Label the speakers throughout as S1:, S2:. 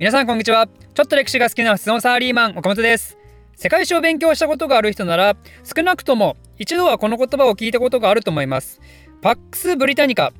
S1: 皆さんこんにちは。ちょっと歴史が好きな普通のサラリーマン岡本です。世界史を勉強したことがある人なら少なくとも一度はこの言葉を聞いたことがあると思います。パックス・ブリタニカ。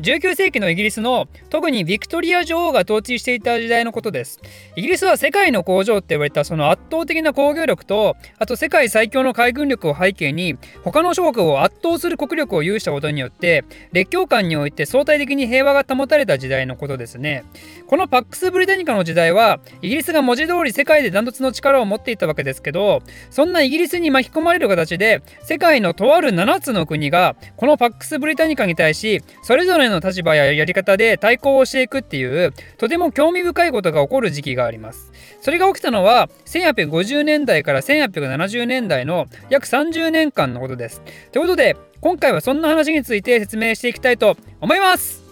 S1: 19世紀のイギリスの特にビクトリア女王が統治していた時代のことです。イギリスは世界の工場って言われたその圧倒的な工業力とあと世界最強の海軍力を背景に他の諸国を圧倒する国力を有したことによって列強間において相対的に平和が保たれた時代のことですね。このパックス・ブリタニカの時代はイギリスが文字通り世界でダントツの力を持っていたわけですけどそんなイギリスに巻き込まれる形で世界のとある7つの国がこのパックス・ブリタニカに対しそれぞれの立場ややり方で対抗をしていくっていうとても興味深いことが起こる時期があります。それが起きたのは1850年代から1870年代の約30年間のことです。ということで今回はそんな話について説明していきたいと思います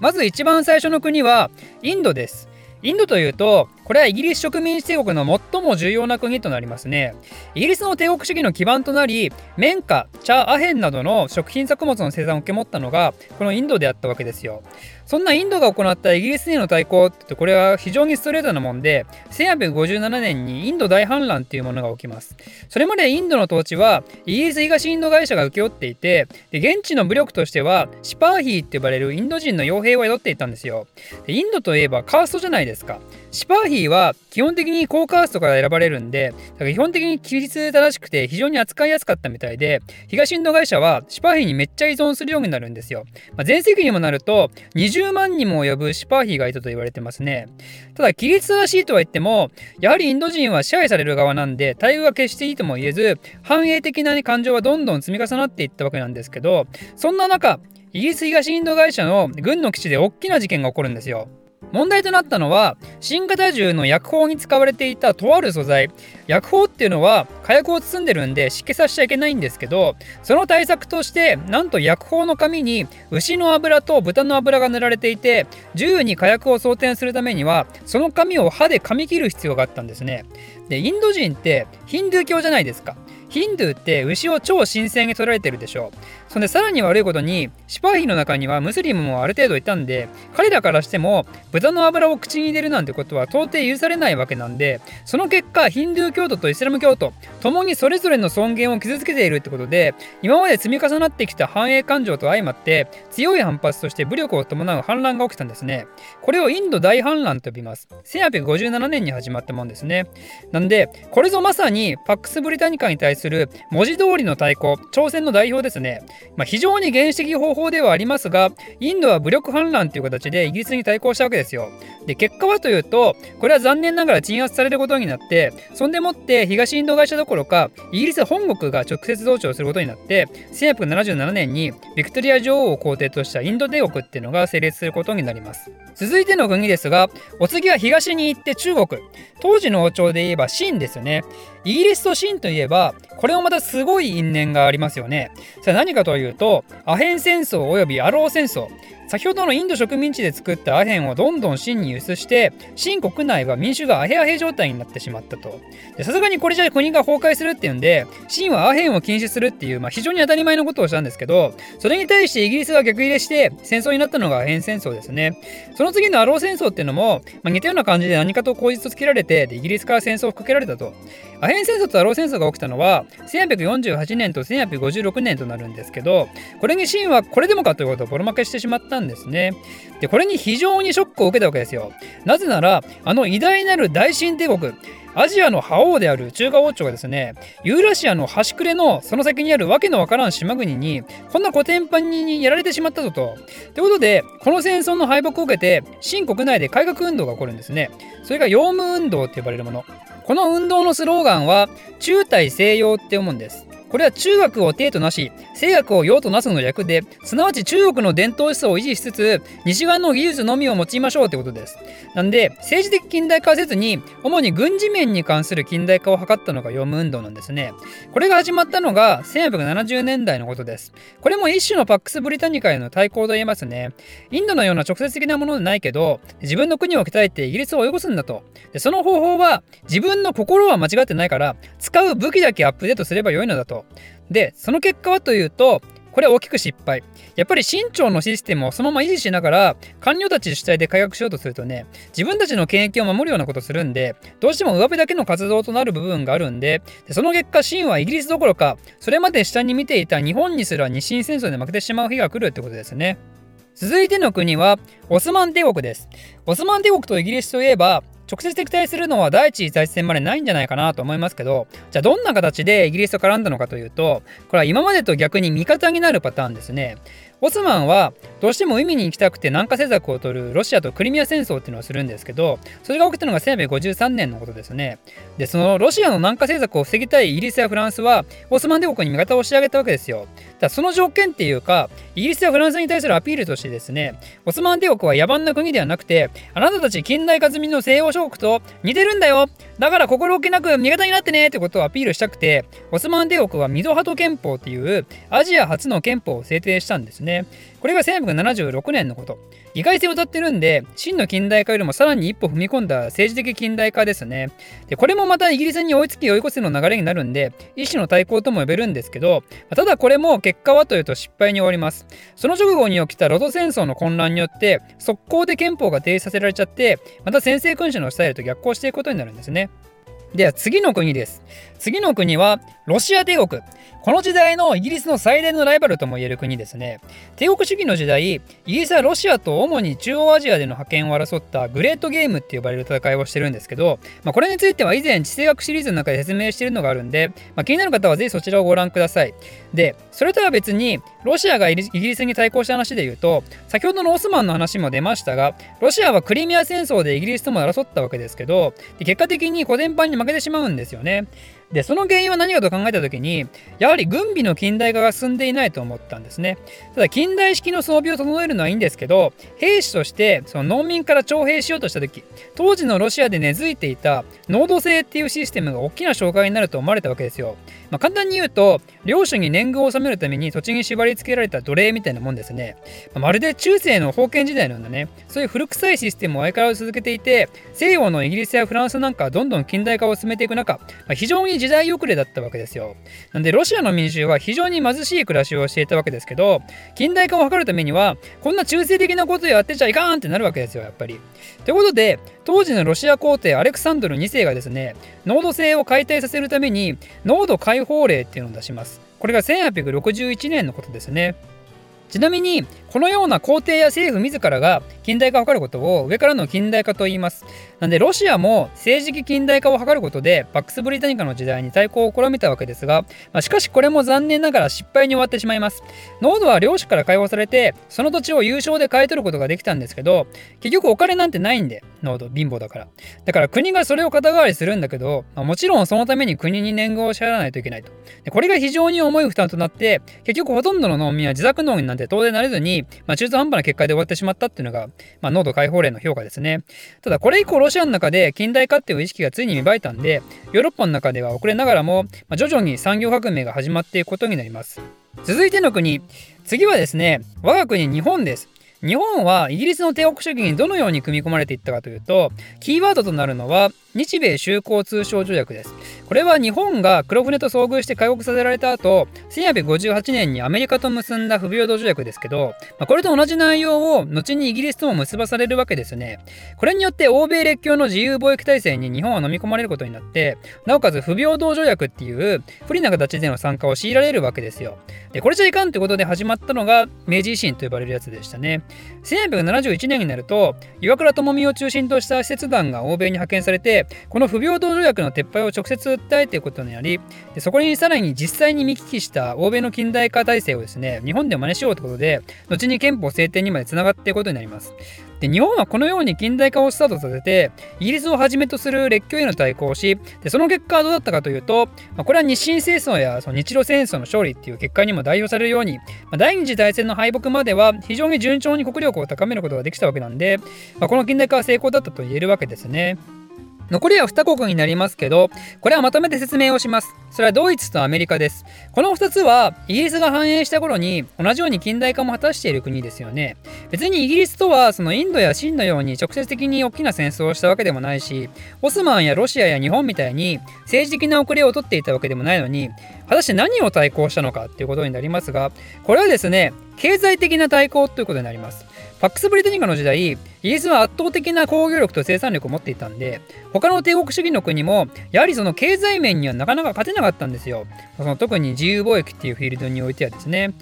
S1: まず一番最初の国はインドです。インドというとこれはイギリス植民地帝国の最も重要な国となりますね。イギリスの帝国主義の基盤となり、綿花、茶、アヘンなどの食品作物の生産を受け持ったのが、このインドであったわけですよ。そんなインドが行ったイギリスへの対抗ってこれは非常にストレートなもんで、1857年にインド大反乱っていうものが起きます。それまでインドの統治はイギリス東インド会社が請け負っていて、で現地の武力としてはシパーヒーって呼ばれるインド人の傭兵を宿っていたんですよ。でインドといえばカーストじゃないですか。シパーヒは基本的に高カーストから選ばれるんで、だから基本的に規律正しくて非常に扱いやすかったみたいで、東インド会社はシパーヒーにめっちゃ依存するようになるんですよ。まあ、前世紀にもなると20万人も及ぶシパーヒーがいたと言われてますね。ただ規律正しいとは言っても、やはりインド人は支配される側なんで、待遇は決していいとも言えず、反映的な感情はどんどん積み重なっていったわけなんですけど、そんな中、イギリス東インド会社の軍の基地で大きな事件が起こるんですよ。問題となったのは新型銃の薬砲に使われていたとある素材。薬砲っていうのは火薬を包んでるんで湿気させちゃいけないんですけどその対策としてなんと薬砲の紙に牛の油と豚の油が塗られていて銃に火薬を装填するためにはその紙を歯で噛み切る必要があったんですね。でインド人ってヒンドゥー教じゃないですか。ヒンドゥーって牛を超新鮮に取られてるでしょう。そんでさらに悪いことにシパーヒの中にはムスリムもある程度いたんで彼らからしても豚の油を口に入れるなんてことは到底許されないわけなんでその結果ヒンドゥー教徒とイスラム教徒共にそれぞれの尊厳を傷つけているってことで今まで積み重なってきた反映感情と相まって強い反発として武力を伴う反乱が起きたんですね。これをインド大反乱と呼びます。1857年に始まったもんですね。なんでこれぞまさにパックス・ブリタニカに対する文字通りの対抗挑戦の代表ですね、まあ、非常に原始的方法ではありますがインドは武力反乱という形でイギリスに対抗したわけですよ。で結果はというとこれは残念ながら鎮圧されることになってそんでもって東インド会社どころかイギリス本国が直接同調することになって1877年にビクトリア女王を皇帝としたインド帝国っていうのが成立することになります。続いての国ですがお次は東に行って中国。当時の王朝で言えば秦ですよね。イギリスと秦といえばこれもまたすごい因縁がありますよね。それは何かというとアヘン戦争およびアロー戦争。先ほどのインド植民地で作ったアヘンをどんどん秦に輸出して秦国内は民主がアヘアヘ状態になってしまったと。さすがにこれじゃ国が崩壊するっていうんで秦はアヘンを禁止するっていう、まあ、非常に当たり前のことをしたんですけどそれに対してイギリスが逆入れして戦争になったのがアヘン戦争ですね。その次のアロー戦争っていうのも、まあ、似たような感じで何かと口実をつけられてイギリスから戦争をかけられたと。アヘン戦争とアロー戦争が起きたのは1848年と1856年となるんですけどこれに秦はこれでもかということをボロ負けしてしまったんですねでこれに非常にショックを受けたわけですよなぜならあの偉大なる大秦帝国アジアの覇王である中華王朝がですねユーラシアの端くれのその先にあるわけのわからん島国にこんなコテンパンにやられてしまったぞと。ということでこの戦争の敗北を受けて清国内で改革運動が起こるんですね。それが洋務運動って呼ばれるもの。この運動のスローガンは中大西洋って思うんです。これは中学を帝となし、西学を用となすの略で、すなわち中国の伝統思想を維持しつつ、西側の技術のみを用いましょうってことです。なんで、政治的近代化せずに、主に軍事面に関する近代化を図ったのが読む運動なんですね。これが始まったのが1870年代のことです。これも一種のパックス・ブリタニカへの対抗と言えますね。インドのような直接的なものでないけど、自分の国を鍛えてイギリスを追い越すんだと。でその方法は、自分の心は間違ってないから、使う武器だけアップデートすればよいのだと。でその結果はというとこれは大きく失敗。やっぱり清朝のシステムをそのまま維持しながら、官僚たち主体で改革しようとするとね、自分たちの権益を守るようなことするんで、どうしても上辺だけの活動となる部分があるんで、でその結果、清はイギリスどころか、それまで下に見ていた日本にすら日清戦争で負けてしまう日が来るってことですね。続いての国は、オスマン帝国です。オスマン帝国とイギリスといえば、直接敵対するのは第一次大戦までないんじゃないかなと思いますけど、じゃあどんな形でイギリスと絡んだのかというと、これは今までと逆に味方になるパターンですね。オスマンはどうしても海に行きたくて南下政策を取るロシアとクリミア戦争っていうのをするんですけどそれが起きたのが1953年のことですね。でそのロシアの南下政策を防ぎたいイギリスやフランスはオスマン帝国に味方を仕上げたわけですよ。だその条件っていうかイギリスやフランスに対するアピールとしてですねオスマン帝国は野蛮な国ではなくてあなたたち近代化済みの西洋諸国と似てるんだよ。だから心置きなく味方になってねってことをアピールしたくてオスマン帝国はミゾハト憲法っていうアジア初の憲法を制定したんですね。ねこれが1976年のこと。議会制を謳ってるんで、真の近代化よりもさらに一歩踏み込んだ政治的近代化ですね。で、これもまたイギリスに追いつき追い越せの流れになるんで、一種の対抗とも呼べるんですけど、ただこれも結果はというと失敗に終わります。その直後に起きたロド戦争の混乱によって、速攻で憲法が提出させられちゃって、また先制君主のスタイルと逆行していくことになるんですね。では次の国です。次の国はロシア帝国。この時代のイギリスの最大のライバルともいえる国ですね。帝国主義の時代、イギリスはロシアと主に中央アジアでの覇権を争ったグレートゲームって呼ばれる戦いをしてるんですけど、まあ、これについては以前地政学シリーズの中で説明しているのがあるんで、まあ、気になる方はぜひそちらをご覧ください。で、それとは別に、ロシアがイギリスに対抗した話で言うと、先ほどのオスマンの話も出ましたが、ロシアはクリミア戦争でイギリスとも争ったわけですけど、で結果的に小伝版に負けてしまうんですよね。で、その原因は何かと考えた時に、やはり軍備の近代化が進んでいないと思ったんですね。ただ、近代式の装備を整えるのはいいんですけど、兵士としてその農民から徴兵しようとした時、当時のロシアで根付いていた濃度制っていうシステムが大きな障害になると思われたわけですよ。まあ、簡単に言うと、領主に年貢を納めるために土地に縛り付けられた奴隷みたいなもんですね。まあ、まるで中世の封建時代のようなね、そういう古臭いシステムを相変わらず続けていて、西洋のイギリスやフランスなんかはどんどん近代化を進めていく中、まあ、非常に時代遅れだったわけですよ。なんでロシアの民衆は非常に貧しい暮らしをしていたわけですけど、近代化を図るためには、こんな中性的なことやってちゃいかんってなるわけですよ、やっぱり。ということで、当時のロシア皇帝アレクサンドル2世がですね、濃度制を解体させるために、濃度解放令っていうのを出します。これが1861年のことですね。ちなみにこのような皇帝や政府自らが近代化を図ることを上からの近代化と言います。なんでロシアも政治的近代化を図ることでバックス・ブリタニカの時代に対抗を試みたわけですが、まあ、しかしこれも残念ながら失敗に終わってしまいます。濃度は領主から解放されてその土地を優勝で買い取ることができたんですけど結局お金なんてないんで濃度貧乏だから。だから国がそれを肩代わりするんだけど、まあ、もちろんそのために国に年貢を支払わないといけないと。でこれが非常に重い負担となって結局ほとんどの農民は自作農になんてで当然なれずに、まあ、中途半端な結果で終わってしまったっていうのが、まあ、濃度解放令の評価ですね。ただこれ以降ロシアの中で近代化っていう意識がついに芽生えたんで、ヨーロッパの中では遅れながらも、まあ、徐々に産業革命が始まっていくことになります。続いての国、次はですね、我が国日本です。日本はイギリスの帝国主義にどのように組み込まれていったかというと、キーワードとなるのは日米修好通商条約です。これは日本が黒船と遭遇して開国させられた後、1858年にアメリカと結んだ不平等条約ですけど、まあ、これと同じ内容を後にイギリスとも結ばされるわけですね。これによって欧米列強の自由貿易体制に日本は飲み込まれることになって、なおかつ不平等条約っていう不利な形での参加を強いられるわけですよ。で、これじゃいかんということで始まったのが明治維新と呼ばれるやつでしたね。1871年になると、岩倉具視を中心とした施設団が欧米に派遣されて、この不平等条約の撤廃を直接訴えていくことになりでそこにさらに実際に見聞きした欧米の近代化体制をですね日本で真似しようということで後に憲法制定にまでつながっていくことになります。で日本はこのように近代化をスタートさせてイギリスをはじめとする列強への対抗をしでその結果はどうだったかというと、まあ、これは日清戦争やその日露戦争の勝利っていう結果にも代表されるように、まあ、第二次大戦の敗北までは非常に順調に国力を高めることができたわけなんで、まあ、この近代化は成功だったと言えるわけですね。残りは2国になりますけど、これはまとめて説明をします。それはドイツとアメリカです。この2つは、イギリスが繁栄した頃に同じように近代化も果たしている国ですよね。別にイギリスとは、そのインドや清のように直接的に大きな戦争をしたわけでもないし、オスマンやロシアや日本みたいに政治的な遅れをとっていたわけでもないのに、果たして何を対抗したのかっていうことになりますが、これはですね、経済的な対抗ということになります。ファックスブリトニカの時代、イギリスは圧倒的な工業力と生産力を持っていたんで、他の帝国主義の国も、やはりその経済面にはなかなか勝てなかったんですよ。その特に自由貿易っていうフィールドにおいてはですね。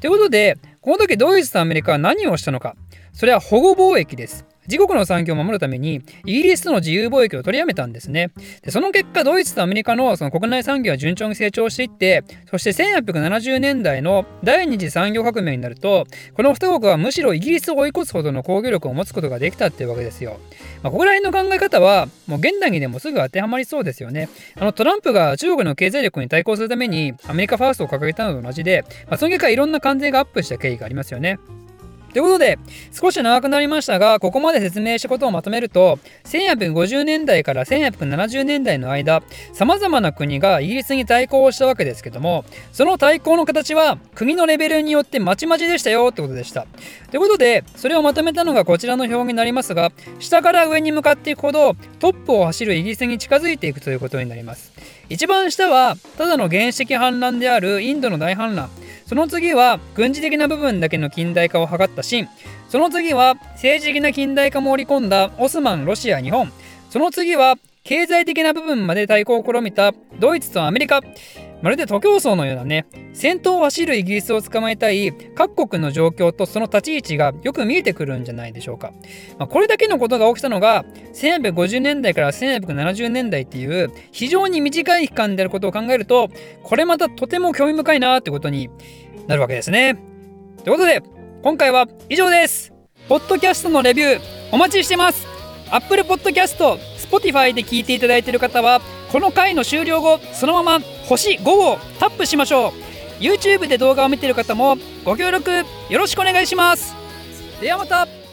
S1: ということで、この時ドイツとアメリカは何をしたのか。それは保護貿易です。自国の産業を守るためにイギリスとの自由貿易を取りやめたんですね。でその結果ドイツとアメリカのその国内産業は順調に成長していってそして1870年代の第二次産業革命になるとこの2国はむしろイギリスを追い越すほどの工業力を持つことができたっていうわけですよ。まあ、ここら辺の考え方はもう現代にでもすぐ当てはまりそうですよね。あのトランプが中国の経済力に対抗するためにアメリカファーストを掲げたのと同じで、まあ、その結果いろんな関税がアップした経緯がありますよね。ということで、少し長くなりましたが、ここまで説明したことをまとめると、1850年代から1870年代の間、様々な国がイギリスに対抗をしたわけですけども、その対抗の形は国のレベルによってまちまちでしたよってことでした。ということで、それをまとめたのがこちらの表になりますが、下から上に向かっていくほど、トップを走るイギリスに近づいていくということになります。一番下は、ただの原始的反乱であるインドの大反乱。その次は軍事的な部分だけの近代化を図ったシン。その次は政治的な近代化も織り込んだオスマンロシア日本。その次は経済的な部分まで対抗を試みたドイツとアメリカ。まるで徒競走のようなね。先頭を走るイギリスを捕まえたい各国の状況とその立ち位置がよく見えてくるんじゃないでしょうか、まあ、これだけのことが起きたのが1850年代から1870年代っていう非常に短い期間であることを考えるとこれまたとても興味深いなってことになるわけですね。ということで今回は以上です。ポッドキャストのレビューお待ちしてます。Apple Podcast、Spotify で聞いていただいている方はこの回の終了後そのまま星5をタップしましょう。YouTube で動画を見ている方もご協力よろしくお願いします。ではまた。